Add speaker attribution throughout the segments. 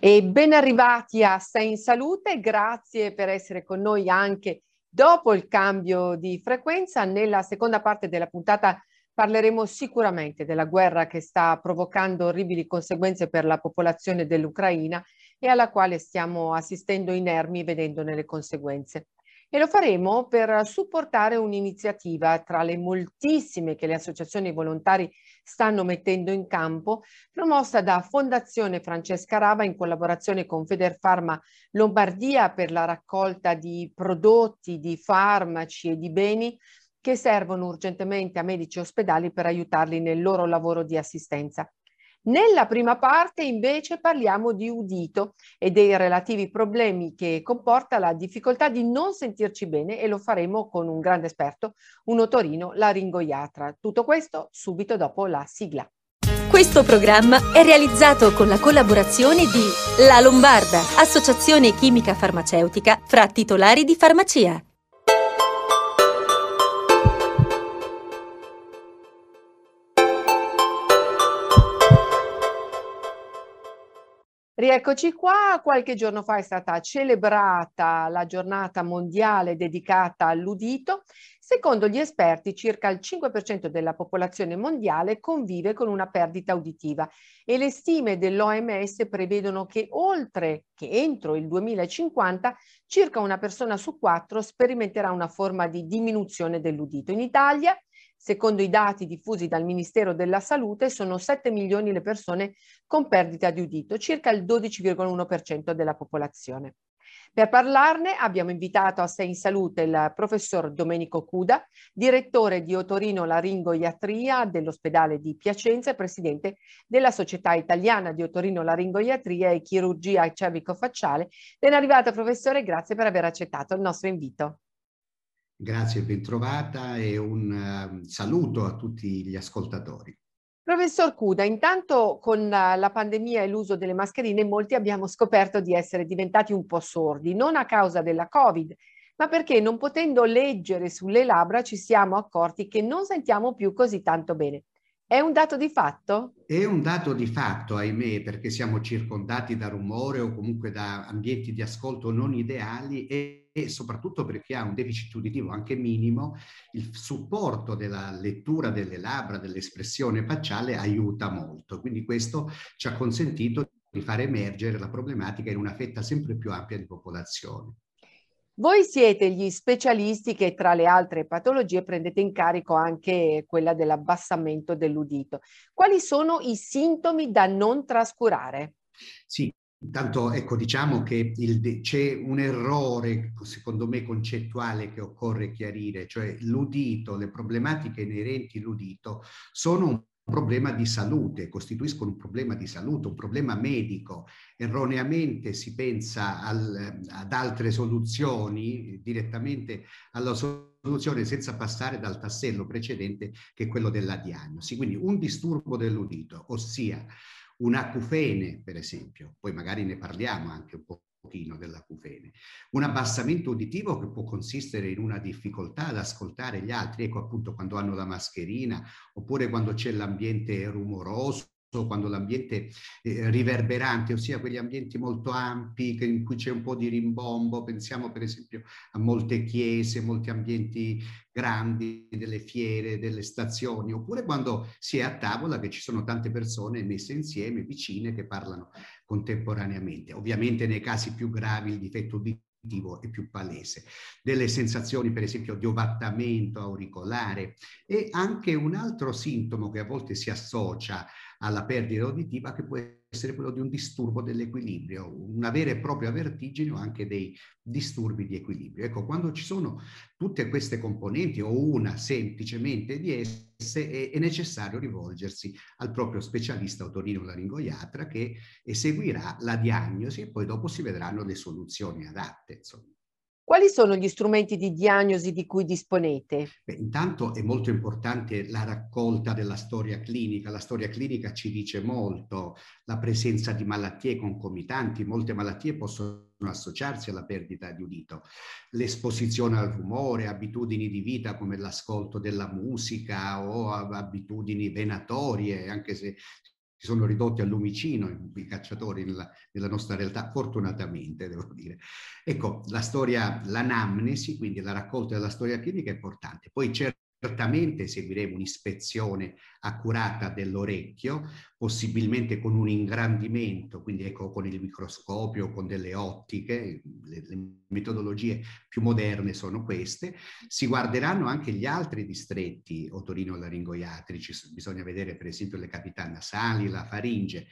Speaker 1: E ben arrivati a Sei in Salute, grazie per essere con noi anche dopo il cambio di frequenza. Nella seconda parte della puntata parleremo sicuramente della guerra che sta provocando orribili conseguenze per la popolazione dell'Ucraina e alla quale stiamo assistendo inermi vedendone le conseguenze e lo faremo per supportare un'iniziativa tra le moltissime che le associazioni volontari stanno mettendo in campo, promossa da Fondazione Francesca Rava in collaborazione con Federfarma Lombardia per la raccolta di prodotti, di farmaci e di beni che servono urgentemente a medici ospedali per aiutarli nel loro lavoro di assistenza. Nella prima parte invece parliamo di udito e dei relativi problemi che comporta la difficoltà di non sentirci bene e lo faremo con un grande esperto, un otorino laringoiatra. Tutto questo subito dopo la sigla.
Speaker 2: Questo programma è realizzato con la collaborazione di La Lombarda, associazione chimica farmaceutica fra titolari di farmacia.
Speaker 1: Rieccoci qua, qualche giorno fa è stata celebrata la giornata mondiale dedicata all'udito. Secondo gli esperti circa il 5% della popolazione mondiale convive con una perdita uditiva e le stime dell'OMS prevedono che oltre che entro il 2050 circa una persona su quattro sperimenterà una forma di diminuzione dell'udito. In Italia Secondo i dati diffusi dal Ministero della Salute sono 7 milioni le persone con perdita di udito, circa il 12,1% della popolazione. Per parlarne abbiamo invitato a Sei in Salute il professor Domenico Cuda, direttore di Otorino Laringoiatria dell'ospedale di Piacenza e presidente della Società Italiana di Otorino Laringoiatria e Chirurgia cervico-facciale. Ben arrivato professore, grazie per aver accettato il nostro invito.
Speaker 3: Grazie, bentrovata e un uh, saluto a tutti gli ascoltatori.
Speaker 1: Professor Cuda, intanto con la pandemia e l'uso delle mascherine molti abbiamo scoperto di essere diventati un po' sordi, non a causa della Covid, ma perché non potendo leggere sulle labbra ci siamo accorti che non sentiamo più così tanto bene. È un dato di fatto?
Speaker 3: È un dato di fatto, ahimè, perché siamo circondati da rumore o comunque da ambienti di ascolto non ideali e, e soprattutto perché ha un deficit uditivo anche minimo, il supporto della lettura delle labbra, dell'espressione facciale aiuta molto. Quindi questo ci ha consentito di far emergere la problematica in una fetta sempre più ampia di popolazione.
Speaker 1: Voi siete gli specialisti che tra le altre patologie prendete in carico anche quella dell'abbassamento dell'udito. Quali sono i sintomi da non trascurare?
Speaker 3: Sì, Intanto, ecco, diciamo che c'è un errore, secondo me, concettuale che occorre chiarire, cioè l'udito, le problematiche inerenti all'udito sono un problema di salute, costituiscono un problema di salute, un problema medico. Erroneamente si pensa al, ad altre soluzioni, direttamente alla soluzione senza passare dal tassello precedente che è quello della diagnosi. Quindi un disturbo dell'udito, ossia un acufene, per esempio, poi magari ne parliamo anche un po' dell'acufene. Un abbassamento uditivo che può consistere in una difficoltà ad ascoltare gli altri, ecco appunto quando hanno la mascherina, oppure quando c'è l'ambiente rumoroso, quando l'ambiente eh, riverberante, ossia quegli ambienti molto ampi che, in cui c'è un po' di rimbombo, pensiamo per esempio a molte chiese, molti ambienti grandi, delle fiere, delle stazioni, oppure quando si è a tavola che ci sono tante persone messe insieme, vicine, che parlano contemporaneamente. Ovviamente nei casi più gravi il difetto uditivo è più palese. Delle sensazioni per esempio di ovattamento auricolare e anche un altro sintomo che a volte si associa alla perdita uditiva che può essere quello di un disturbo dell'equilibrio, una vera e propria vertigine o anche dei disturbi di equilibrio. Ecco, quando ci sono tutte queste componenti o una semplicemente di esse, è, è necessario rivolgersi al proprio specialista otorino laringoiatra che eseguirà la diagnosi e poi dopo si vedranno le soluzioni adatte. Insomma.
Speaker 1: Quali sono gli strumenti di diagnosi di cui disponete?
Speaker 3: Beh, intanto è molto importante la raccolta della storia clinica. La storia clinica ci dice molto, la presenza di malattie concomitanti, molte malattie possono associarsi alla perdita di udito, l'esposizione al rumore, abitudini di vita come l'ascolto della musica o abitudini venatorie, anche se si sono ridotti al lumicino i cacciatori nella, nella, nostra realtà, fortunatamente devo dire. Ecco, la storia, l'anamnesi, quindi la raccolta della storia clinica è importante. Poi c'è Certamente seguiremo un'ispezione accurata dell'orecchio, possibilmente con un ingrandimento, quindi ecco con il microscopio, con delle ottiche, le, le metodologie più moderne sono queste. Si guarderanno anche gli altri distretti otorino-laringoiatrici, bisogna vedere per esempio le cavità nasali, la faringe,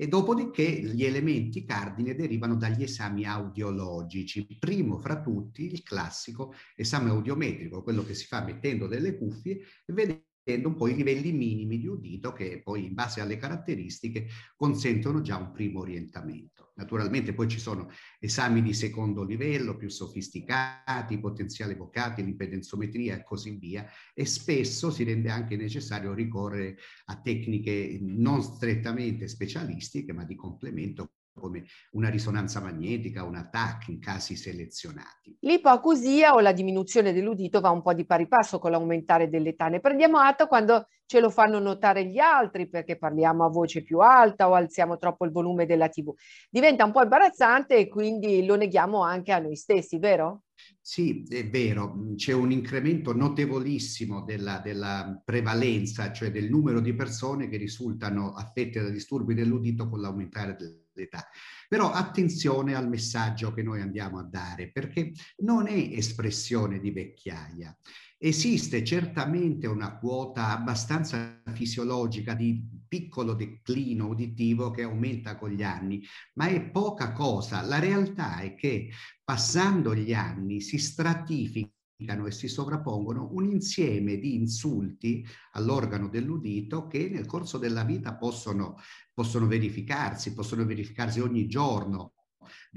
Speaker 3: e dopodiché gli elementi cardine derivano dagli esami audiologici. Primo fra tutti il classico esame audiometrico, quello che si fa mettendo delle cuffie e vedendo un po' i livelli minimi di udito che poi in base alle caratteristiche consentono già un primo orientamento. Naturalmente poi ci sono esami di secondo livello più sofisticati, potenziale vocati, l'impedenzometria e così via e spesso si rende anche necessario ricorrere a tecniche non strettamente specialistiche ma di complemento come una risonanza magnetica, un TAC in casi selezionati.
Speaker 1: L'ipoacusia o la diminuzione dell'udito va un po' di pari passo con l'aumentare dell'età. Ne prendiamo atto quando ce lo fanno notare gli altri perché parliamo a voce più alta o alziamo troppo il volume della TV. Diventa un po' imbarazzante e quindi lo neghiamo anche a noi stessi, vero?
Speaker 3: Sì, è vero, c'è un incremento notevolissimo della, della, prevalenza, cioè del numero di persone che risultano affette da disturbi dell'udito con l'aumentare dell'età. Però attenzione al messaggio che noi andiamo a dare, perché non è espressione di vecchiaia. Esiste certamente una quota abbastanza fisiologica di piccolo declino uditivo che aumenta con gli anni, ma è poca cosa. La realtà è che passando gli anni si stratificano e si sovrappongono un insieme di insulti all'organo dell'udito che nel corso della vita possono, possono verificarsi, possono verificarsi ogni giorno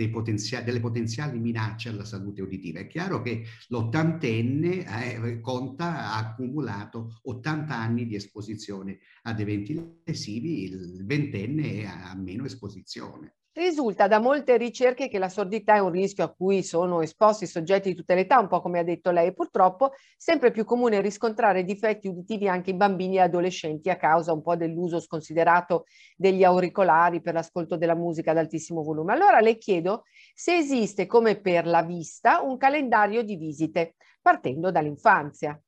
Speaker 3: potenzia delle potenziali minacce alla salute uditiva. È chiaro che l'ottantenne eh, conta, ha accumulato 80 anni di esposizione ad eventi lesivi, il ventenne ha meno esposizione.
Speaker 1: Risulta da molte ricerche che la sordità è un rischio a cui sono esposti soggetti di tutte le età, un po' come ha detto lei, purtroppo sempre più comune riscontrare difetti uditivi anche in bambini e adolescenti a causa un po' dell'uso sconsiderato degli auricolari per l'ascolto della musica ad altissimo volume. Allora le chiedo se esiste, come per la vista, un calendario di visite, partendo dall'infanzia.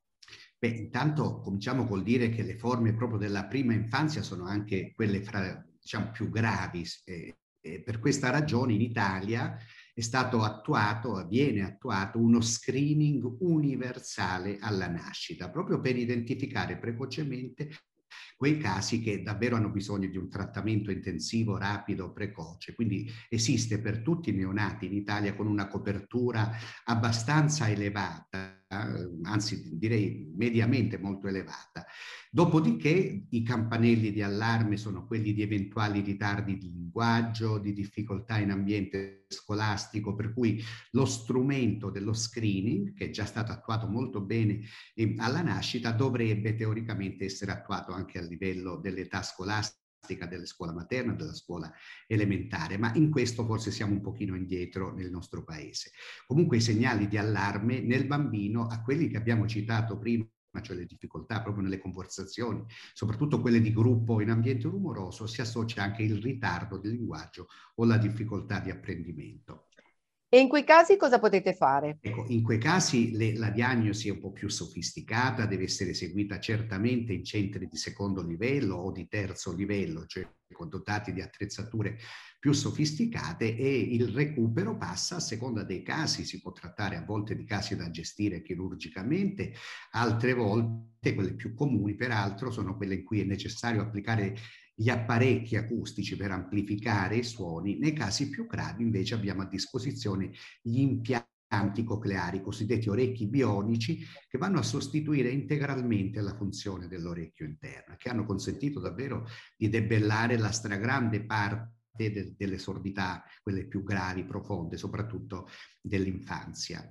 Speaker 3: Beh, intanto cominciamo col dire che le forme proprio della prima infanzia sono anche quelle fra, diciamo, più gravi. Eh, e per questa ragione in Italia è stato attuato, viene attuato uno screening universale alla nascita, proprio per identificare precocemente quei casi che davvero hanno bisogno di un trattamento intensivo, rapido, precoce. Quindi esiste per tutti i neonati in Italia con una copertura abbastanza elevata anzi direi mediamente molto elevata. Dopodiché i campanelli di allarme sono quelli di eventuali ritardi di linguaggio, di difficoltà in ambiente scolastico, per cui lo strumento dello screening, che è già stato attuato molto bene alla nascita, dovrebbe teoricamente essere attuato anche a livello dell'età scolastica della scuola materna, della scuola elementare, ma in questo forse siamo un pochino indietro nel nostro paese. Comunque i segnali di allarme nel bambino, a quelli che abbiamo citato prima, cioè le difficoltà proprio nelle conversazioni, soprattutto quelle di gruppo in ambiente rumoroso, si associa anche il ritardo del linguaggio o la difficoltà di apprendimento.
Speaker 1: E in quei casi cosa potete fare?
Speaker 3: Ecco, in quei casi le, la diagnosi è un po' più sofisticata, deve essere eseguita certamente in centri di secondo livello o di terzo livello, cioè dotati di attrezzature più sofisticate e il recupero passa a seconda dei casi, si può trattare a volte di casi da gestire chirurgicamente, altre volte, quelle più comuni peraltro, sono quelle in cui è necessario applicare gli apparecchi acustici per amplificare i suoni, nei casi più gravi invece abbiamo a disposizione gli impianti cocleari, cosiddetti orecchi bionici, che vanno a sostituire integralmente la funzione dell'orecchio interno, che hanno consentito davvero di debellare la stragrande parte de delle sordità, quelle più gravi, profonde, soprattutto dell'infanzia.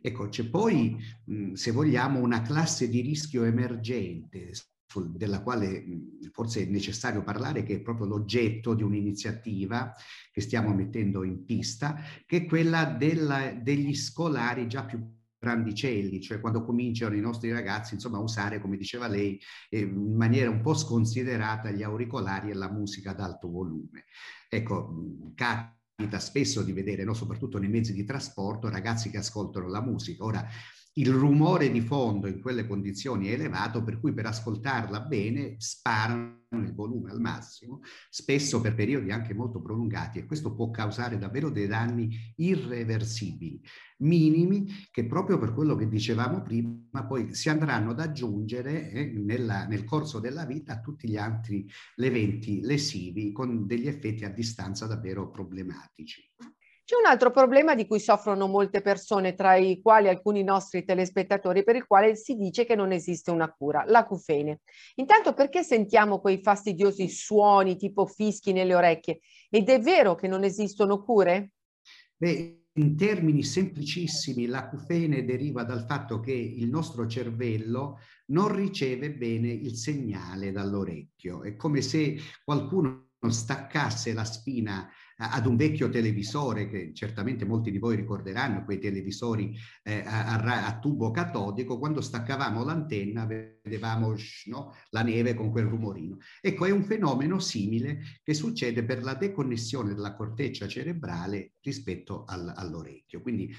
Speaker 3: Ecco, c'è poi, mh, se vogliamo, una classe di rischio emergente, della quale forse è necessario parlare, che è proprio l'oggetto di un'iniziativa che stiamo mettendo in pista, che è quella della, degli scolari già più grandicelli, cioè quando cominciano i nostri ragazzi insomma, a usare, come diceva lei, eh, in maniera un po' sconsiderata gli auricolari e la musica ad alto volume. Ecco, capita spesso di vedere, no, soprattutto nei mezzi di trasporto, ragazzi che ascoltano la musica. Ora, il rumore di fondo in quelle condizioni è elevato, per cui per ascoltarla bene sparano il volume al massimo, spesso per periodi anche molto prolungati e questo può causare davvero dei danni irreversibili, minimi, che proprio per quello che dicevamo prima poi si andranno ad aggiungere eh, nella, nel corso della vita a tutti gli altri eventi lesivi con degli effetti a distanza davvero problematici.
Speaker 1: C'è un altro problema di cui soffrono molte persone, tra i quali alcuni nostri telespettatori, per il quale si dice che non esiste una cura, l'acufene. Intanto perché sentiamo quei fastidiosi suoni tipo fischi nelle orecchie? Ed è vero che non esistono cure?
Speaker 3: Beh, in termini semplicissimi, l'acufene deriva dal fatto che il nostro cervello non riceve bene il segnale dall'orecchio. È come se qualcuno staccasse la spina ad un vecchio televisore che certamente molti di voi ricorderanno, quei televisori eh, a, a, tubo catodico, quando staccavamo l'antenna vedevamo no, la neve con quel rumorino. Ecco, è un fenomeno simile che succede per la deconnessione della corteccia cerebrale rispetto al, all'orecchio. Quindi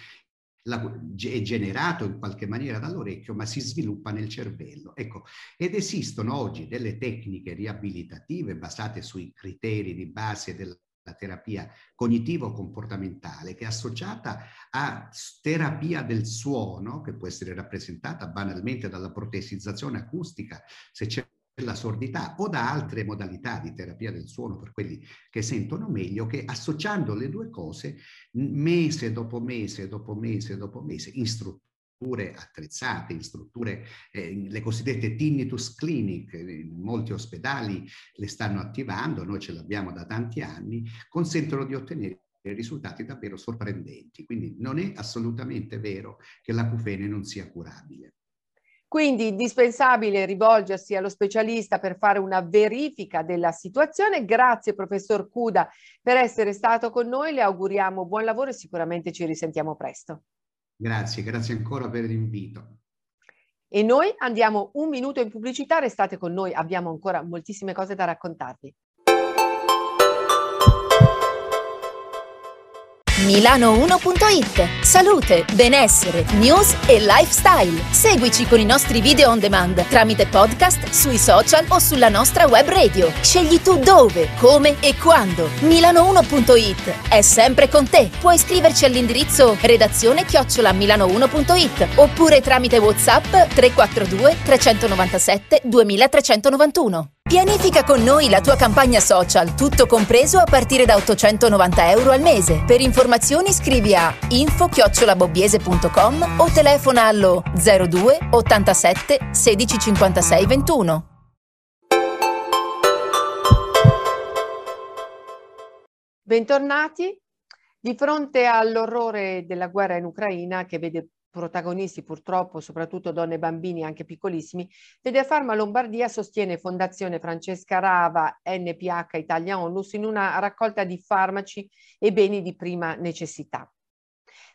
Speaker 3: la, è generato in qualche maniera dall'orecchio, ma si sviluppa nel cervello. Ecco, ed esistono oggi delle tecniche riabilitative basate sui criteri di base della la terapia cognitivo-comportamentale, che è associata a terapia del suono, che può essere rappresentata banalmente dalla protesizzazione acustica, se c'è la sordità o da altre modalità di terapia del suono per quelli che sentono meglio, che associando le due cose, mese dopo mese, dopo mese, dopo mese, in struttura attrezzate, in strutture, eh, le cosiddette tinnitus clinic, in molti ospedali le stanno attivando, noi ce l'abbiamo da tanti anni, consentono di ottenere risultati davvero sorprendenti. Quindi non è assolutamente vero che l'acufene non sia curabile.
Speaker 1: Quindi indispensabile rivolgersi allo specialista per fare una verifica della situazione. Grazie professor Cuda per essere stato con noi, le auguriamo buon lavoro e sicuramente ci risentiamo presto.
Speaker 3: Grazie, grazie ancora per l'invito.
Speaker 1: E noi andiamo un minuto in pubblicità, restate con noi, abbiamo ancora moltissime cose da raccontarvi.
Speaker 2: Milano1.it Salute, benessere, news e lifestyle. Seguici con i nostri video on demand tramite podcast, sui social o sulla nostra web radio. Scegli tu dove, come e quando. Milano1.it è sempre con te. Puoi iscriverci all'indirizzo redazione chiocciola milano1.it oppure tramite WhatsApp 342 397 2391. Pianifica con noi la tua campagna social, tutto compreso a partire da 890 euro al mese. Per informazioni scrivi a info-bobbiese.com o telefona allo 02 87 16 56 21.
Speaker 1: Bentornati. Di fronte all'orrore della guerra in Ucraina che vede protagonisti purtroppo soprattutto donne e bambini anche piccolissimi, Federfarma Lombardia sostiene Fondazione Francesca Rava NPH Italia Onlus in una raccolta di farmaci e beni di prima necessità.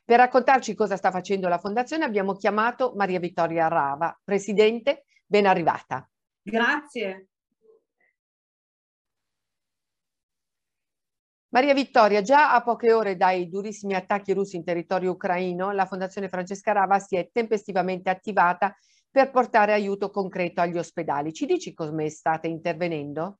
Speaker 1: Per raccontarci cosa sta facendo la Fondazione abbiamo chiamato Maria Vittoria Rava. Presidente, ben arrivata.
Speaker 4: Grazie,
Speaker 1: Maria Vittoria, già a poche ore dai durissimi attacchi russi in territorio ucraino, la Fondazione Francesca Rava si è tempestivamente attivata per portare aiuto concreto agli ospedali. Ci dici come state intervenendo?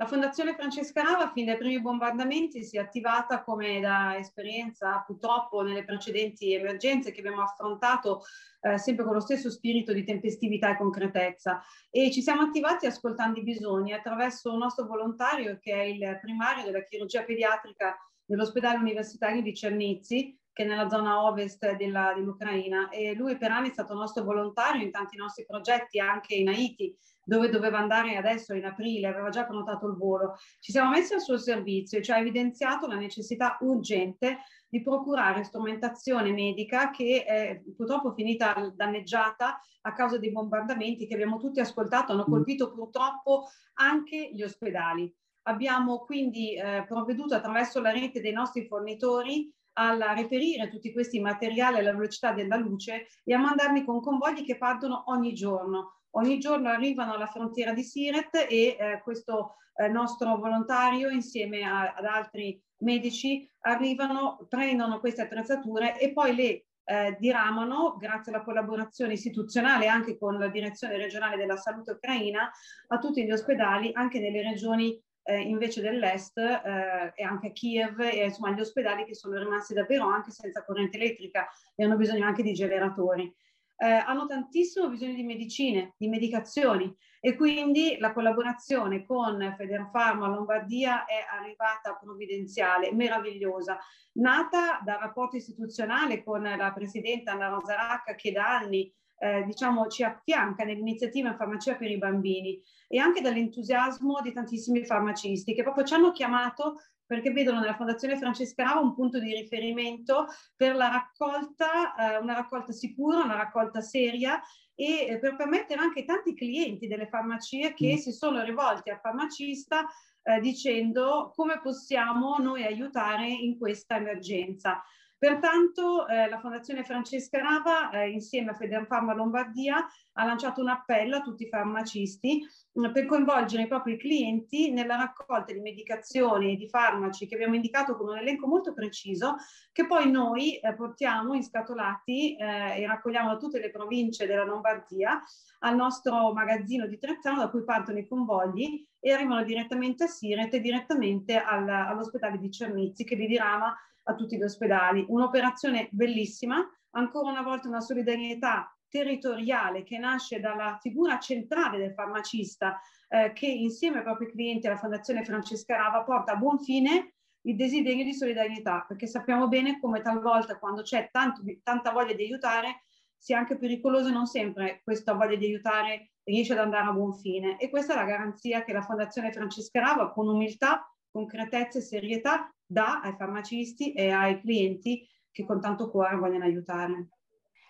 Speaker 4: La Fondazione Francesca Rava, fin dai primi bombardamenti, si è attivata come da esperienza purtroppo nelle precedenti emergenze che abbiamo affrontato eh, sempre con lo stesso spirito di tempestività e concretezza. E ci siamo attivati ascoltando i bisogni attraverso un nostro volontario che è il primario della chirurgia pediatrica dell'ospedale universitario di Cernizzi che è nella zona ovest della, dell'Ucraina. E lui per anni è stato nostro volontario in tanti nostri progetti anche in Haiti dove doveva andare adesso in aprile, aveva già prenotato il volo. Ci siamo messi al suo servizio e ci ha evidenziato la necessità urgente di procurare strumentazione medica che è purtroppo finita danneggiata a causa dei bombardamenti che abbiamo tutti ascoltato, hanno mm. colpito purtroppo anche gli ospedali. Abbiamo quindi eh, provveduto attraverso la rete dei nostri fornitori a reperire tutti questi materiali alla velocità della luce e a mandarmi con convogli che partono ogni giorno. Ogni giorno arrivano alla frontiera di Siret e eh, questo eh, nostro volontario insieme a, ad altri medici arrivano, prendono queste attrezzature e poi le eh, diramano, grazie alla collaborazione istituzionale anche con la direzione regionale della salute ucraina, a tutti gli ospedali, anche nelle regioni eh, invece dell'est eh, e anche a Kiev e insomma gli ospedali che sono rimasti davvero anche senza corrente elettrica e hanno bisogno anche di generatori. Eh, hanno tantissimo bisogno di medicine, di medicazioni. E quindi la collaborazione con Federfarma Lombardia è arrivata provvidenziale, meravigliosa, nata dal rapporto istituzionale con la presidenta Anna Rosaracca che da anni eh, diciamo, ci affianca nell'iniziativa in farmacia per i bambini e anche dall'entusiasmo di tantissimi farmacisti che proprio ci hanno chiamato perché vedono nella Fondazione Francesca Rava un punto di riferimento per la raccolta, eh, una raccolta sicura, una raccolta seria e eh, per permettere anche ai tanti clienti delle farmacie che mm. si sono rivolti al farmacista eh, dicendo come possiamo noi aiutare in questa emergenza. Pertanto eh, la Fondazione Francesca Rava eh, insieme a Federfarma Lombardia ha lanciato un appello a tutti i farmacisti eh, per coinvolgere i propri clienti nella raccolta di medicazioni e di farmaci che abbiamo indicato con un elenco molto preciso che poi noi eh, portiamo inscatolati eh, e raccogliamo da tutte le province della Lombardia al nostro magazzino di Trezzano da cui partono i convogli e arrivano direttamente a Siret e direttamente al, all'ospedale di Cernizzi che li dirama a tutti gli ospedali. Un'operazione bellissima, ancora una volta una solidarietà territoriale che nasce dalla figura centrale del farmacista eh, che insieme ai propri clienti alla Fondazione Francesca Rava porta a buon fine il desiderio di solidarietà, perché sappiamo bene come talvolta quando c'è tanto, tanta voglia di aiutare sia anche pericoloso e non sempre questa voglia di aiutare riesce ad andare a buon fine. E questa è la garanzia che la Fondazione Francesca Rava con umiltà, concretezza e serietà dà ai farmacisti e ai clienti che con tanto cuore vogliono aiutare.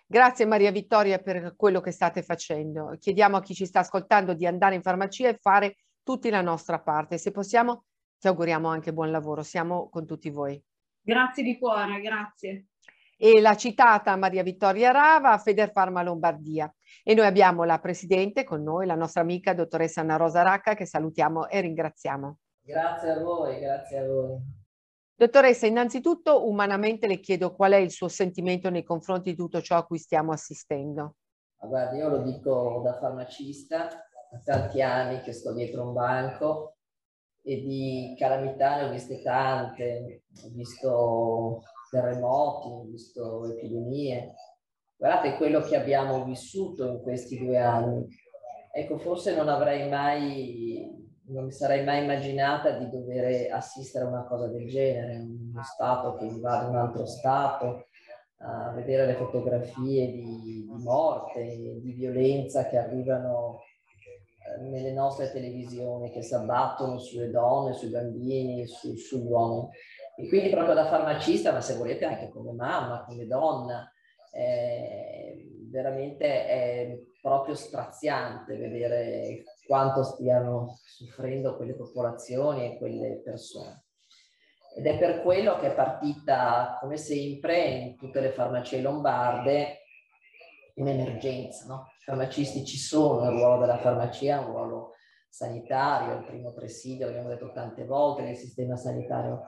Speaker 1: Grazie Maria Vittoria per quello che state facendo. Chiediamo a chi ci sta ascoltando di andare in farmacia e fare tutti la nostra parte. Se possiamo, ti auguriamo anche buon lavoro. Siamo con tutti voi.
Speaker 4: Grazie di cuore, grazie.
Speaker 1: E la citata Maria Vittoria Rava, Federfarma Lombardia. E noi abbiamo la Presidente con noi, la nostra amica dottoressa Anna Rosa Racca, che salutiamo e ringraziamo.
Speaker 5: Grazie a voi, grazie a voi.
Speaker 1: Dottoressa, innanzitutto umanamente le chiedo qual è il suo sentimento nei confronti di tutto ciò a cui stiamo assistendo.
Speaker 5: Guardi, io lo dico da farmacista, da tanti anni che sto dietro un banco e di calamità ne ho viste tante, ho visto terremoti, ho visto epidemie. Guardate quello che abbiamo vissuto in questi due anni. Ecco, forse non avrei mai non mi sarei mai immaginata di dover assistere a una cosa del genere, uno Stato che invade un altro Stato, a vedere le fotografie di, di morte, di violenza che arrivano eh, nelle nostre televisioni, che si abbattono sulle donne, sui bambini, su, sugli. E quindi proprio da farmacista, ma se volete anche come mamma, come donna, eh, veramente è proprio straziante vedere quanto stiano soffrendo quelle popolazioni e quelle persone. Ed è per quello che è partita, come sempre, in tutte le farmacie lombarde, un'emergenza. No? I farmacisti ci sono, il ruolo della farmacia è un ruolo sanitario, il primo presidio, l'abbiamo detto tante volte, nel sistema sanitario.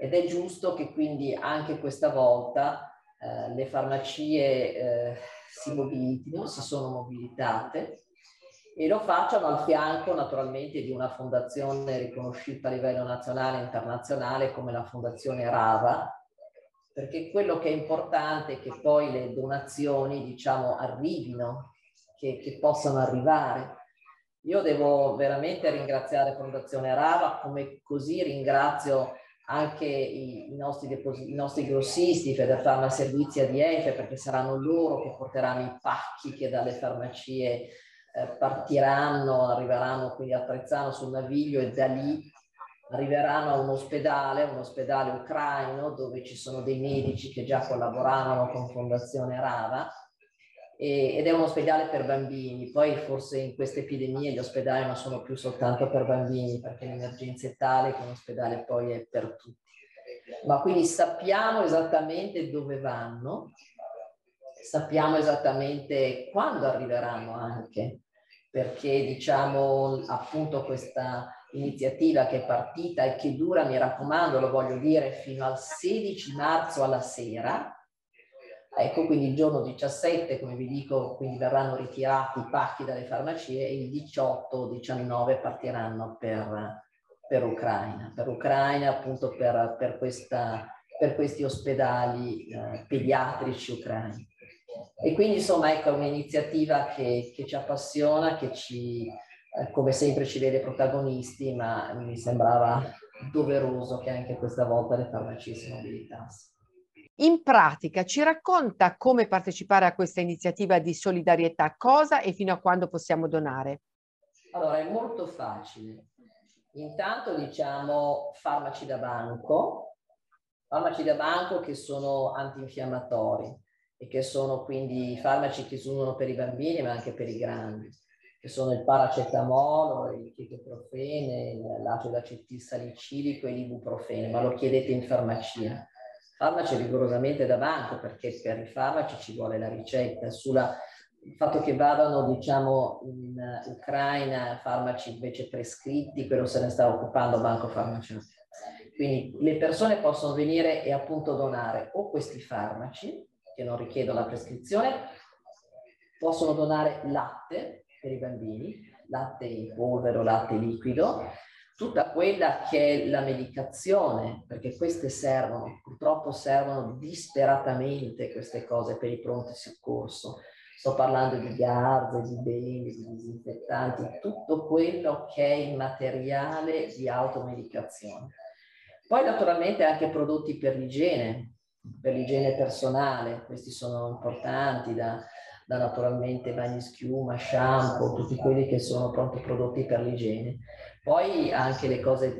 Speaker 5: Ed è giusto che quindi anche questa volta eh, le farmacie eh, si mobilitino, si sono mobilitate e lo facciano al fianco naturalmente di una fondazione riconosciuta a livello nazionale e internazionale come la Fondazione Rava, perché quello che è importante è che poi le donazioni, diciamo, arrivino, che, che possano arrivare. Io devo veramente ringraziare Fondazione Rava, come così ringrazio anche i, i, nostri, i nostri grossisti, Federfarma Servizi ADF, perché saranno loro che porteranno i pacchi che dalle farmacie partiranno, arriveranno quindi a Trezzano sul naviglio e da lì arriveranno a un ospedale, un ospedale ucraino dove ci sono dei medici che già collaboravano con Fondazione Rava e, ed è un ospedale per bambini. Poi forse in queste epidemie gli ospedali non sono più soltanto per bambini perché l'emergenza è tale che un ospedale poi è per tutti. ma quindi sappiamo esattamente dove vanno, sappiamo esattamente quando arriveranno anche, perché diciamo appunto questa iniziativa che è partita e che dura, mi raccomando, lo voglio dire, fino al 16 marzo alla sera. Ecco, quindi il giorno 17, come vi dico, quindi verranno ritirati i pacchi dalle farmacie e il 18-19 partiranno per, per Ucraina, per Ucraina appunto per, per, questa, per questi ospedali eh, pediatrici ucraini. E quindi insomma ecco un'iniziativa che, che, ci appassiona, che ci, eh, come sempre ci vede protagonisti, ma mi sembrava doveroso che anche questa volta le farmacie si mobilitassero.
Speaker 1: In pratica ci racconta come partecipare a questa iniziativa di solidarietà, cosa e fino a quando possiamo donare?
Speaker 5: Allora, è molto facile. Intanto diciamo farmaci da banco, farmaci da banco che sono antinfiammatori e che sono quindi farmaci che si usano per i bambini ma anche per i grandi, che sono il paracetamolo, il chetoprofene, l'acido acetilsalicilico e l'ibuprofene, ma lo chiedete in farmacia. Farmaci rigorosamente da banco perché per i farmaci ci vuole la ricetta. Sulla il fatto che vadano diciamo in Ucraina farmaci invece prescritti, quello se ne sta occupando Banco Farmaceutico. Quindi le persone possono venire e appunto donare o questi farmaci che non richiedono la prescrizione, possono donare latte per i bambini, latte in polvere o latte liquido, tutta quella che è la medicazione, perché queste servono, purtroppo servono disperatamente queste cose per i pronti soccorso. Sto parlando di garze, di beni, di disinfettanti, tutto quello che è il materiale di automedicazione. Poi naturalmente anche prodotti per l'igiene, per l'igiene personale, questi sono importanti da, da naturalmente bagni schiuma, shampoo, tutti quelli che sono proprio prodotti per l'igiene. Poi anche le cose,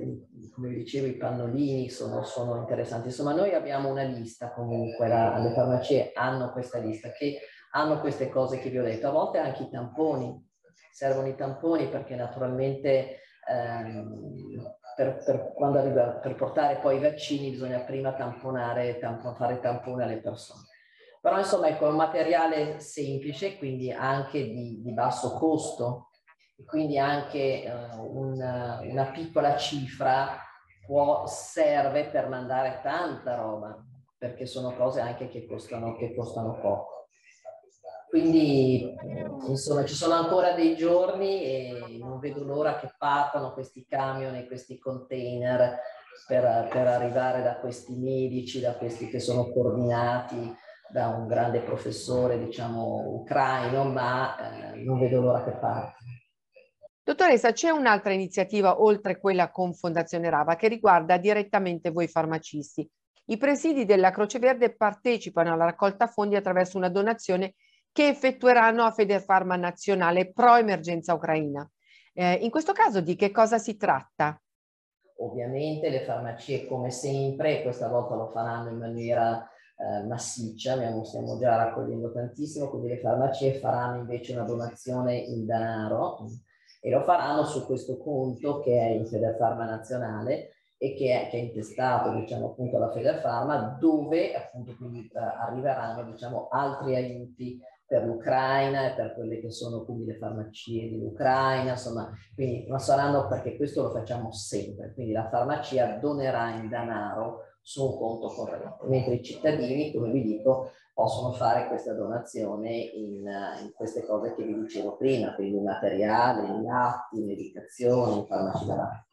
Speaker 5: come dicevo, i pannolini sono, sono interessanti. Insomma, noi abbiamo una lista comunque, la, le farmacie hanno questa lista che hanno queste cose che vi ho detto. A volte anche i tamponi, servono i tamponi perché naturalmente ehm, per, per, quando arriva, per portare poi i vaccini bisogna prima tamponare, tampon, fare tampone alle persone. Però insomma ecco, è un materiale semplice, quindi anche di, di basso costo, quindi anche eh, una, una piccola cifra può, serve per mandare tanta roba, perché sono cose anche che costano, che costano poco. Quindi insomma ci sono ancora dei giorni e non vedo l'ora che partano questi camion e questi container per, per arrivare da questi medici, da questi che sono coordinati da un grande professore, diciamo, ucraino, ma eh, non vedo l'ora che partano.
Speaker 1: Dottoressa, c'è un'altra iniziativa oltre quella con Fondazione Rava che riguarda direttamente voi farmacisti. I presidi della Croce Verde partecipano alla raccolta fondi attraverso una donazione che effettueranno a Federfarma Nazionale pro emergenza ucraina. Eh, in questo caso di che cosa si tratta?
Speaker 5: Ovviamente le farmacie come sempre, questa volta lo faranno in maniera eh, massiccia, abbiamo, stiamo già raccogliendo tantissimo, quindi le farmacie faranno invece una donazione in denaro e lo faranno su questo conto che è in Federfarma Nazionale e che è, che è intestato diciamo appunto alla Federfarma dove appunto quindi eh, arriveranno diciamo altri aiuti per l'Ucraina e per quelle che sono quindi le farmacie dell'Ucraina, insomma, quindi non saranno perché questo lo facciamo sempre, quindi la farmacia donerà in denaro su un conto corrente, mentre i cittadini, come vi dico, possono fare questa donazione in, in queste cose che vi dicevo prima, quindi materiale, latte, medicazioni, farmaci da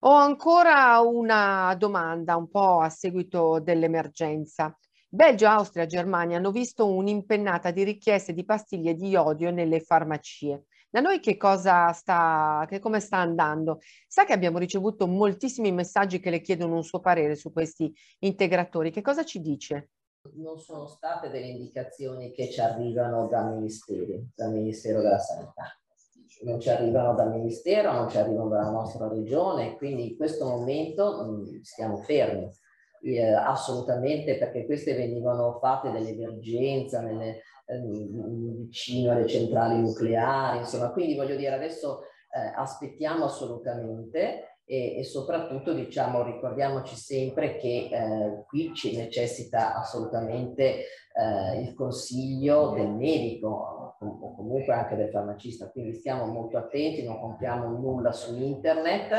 Speaker 1: Ho ancora una domanda un po' a seguito dell'emergenza. Belgio, Austria, Germania hanno visto un'impennata di richieste di pastiglie di iodio nelle farmacie. Da noi che cosa sta, che come sta andando? Sa che abbiamo ricevuto moltissimi messaggi che le chiedono un suo parere su questi integratori. Che cosa ci dice?
Speaker 5: Non sono state delle indicazioni che ci arrivano dal Ministero, dal Ministero della Sanità. Non ci arrivano dal Ministero, non ci arrivano dalla nostra regione, quindi in questo momento mh, stiamo fermi eh, assolutamente perché queste venivano fatte dell'emergenza eh, vicino alle centrali nucleari, insomma, quindi voglio dire adesso eh, aspettiamo assolutamente e, e soprattutto diciamo ricordiamoci sempre che eh, qui ci necessita assolutamente eh, il consiglio del medico o comunque anche del farmacista, quindi stiamo molto attenti, non compriamo nulla su internet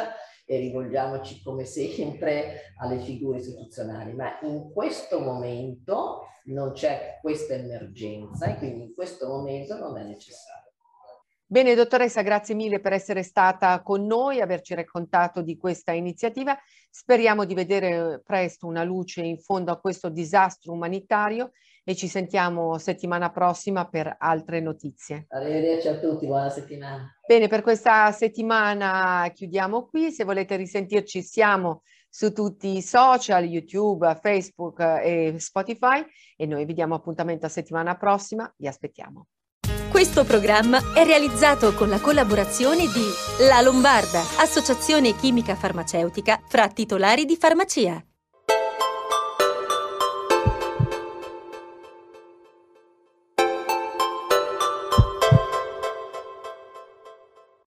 Speaker 5: e rivolgiamoci come sempre alle figure istituzionali, ma in questo momento non c'è questa emergenza e quindi in questo momento non è necessario.
Speaker 1: Bene, dottoressa, grazie mille per essere stata con noi, averci raccontato di questa iniziativa. Speriamo di vedere presto una luce in fondo a questo disastro umanitario e ci sentiamo settimana prossima per altre notizie.
Speaker 5: Arrivederci a tutti, buona settimana.
Speaker 1: Bene, per questa settimana chiudiamo qui. Se volete risentirci siamo su tutti i social, YouTube, Facebook e Spotify e noi vi diamo appuntamento a settimana prossima. Vi aspettiamo.
Speaker 2: Questo programma è realizzato con la collaborazione di La Lombarda, associazione chimica farmaceutica fra titolari di farmacia.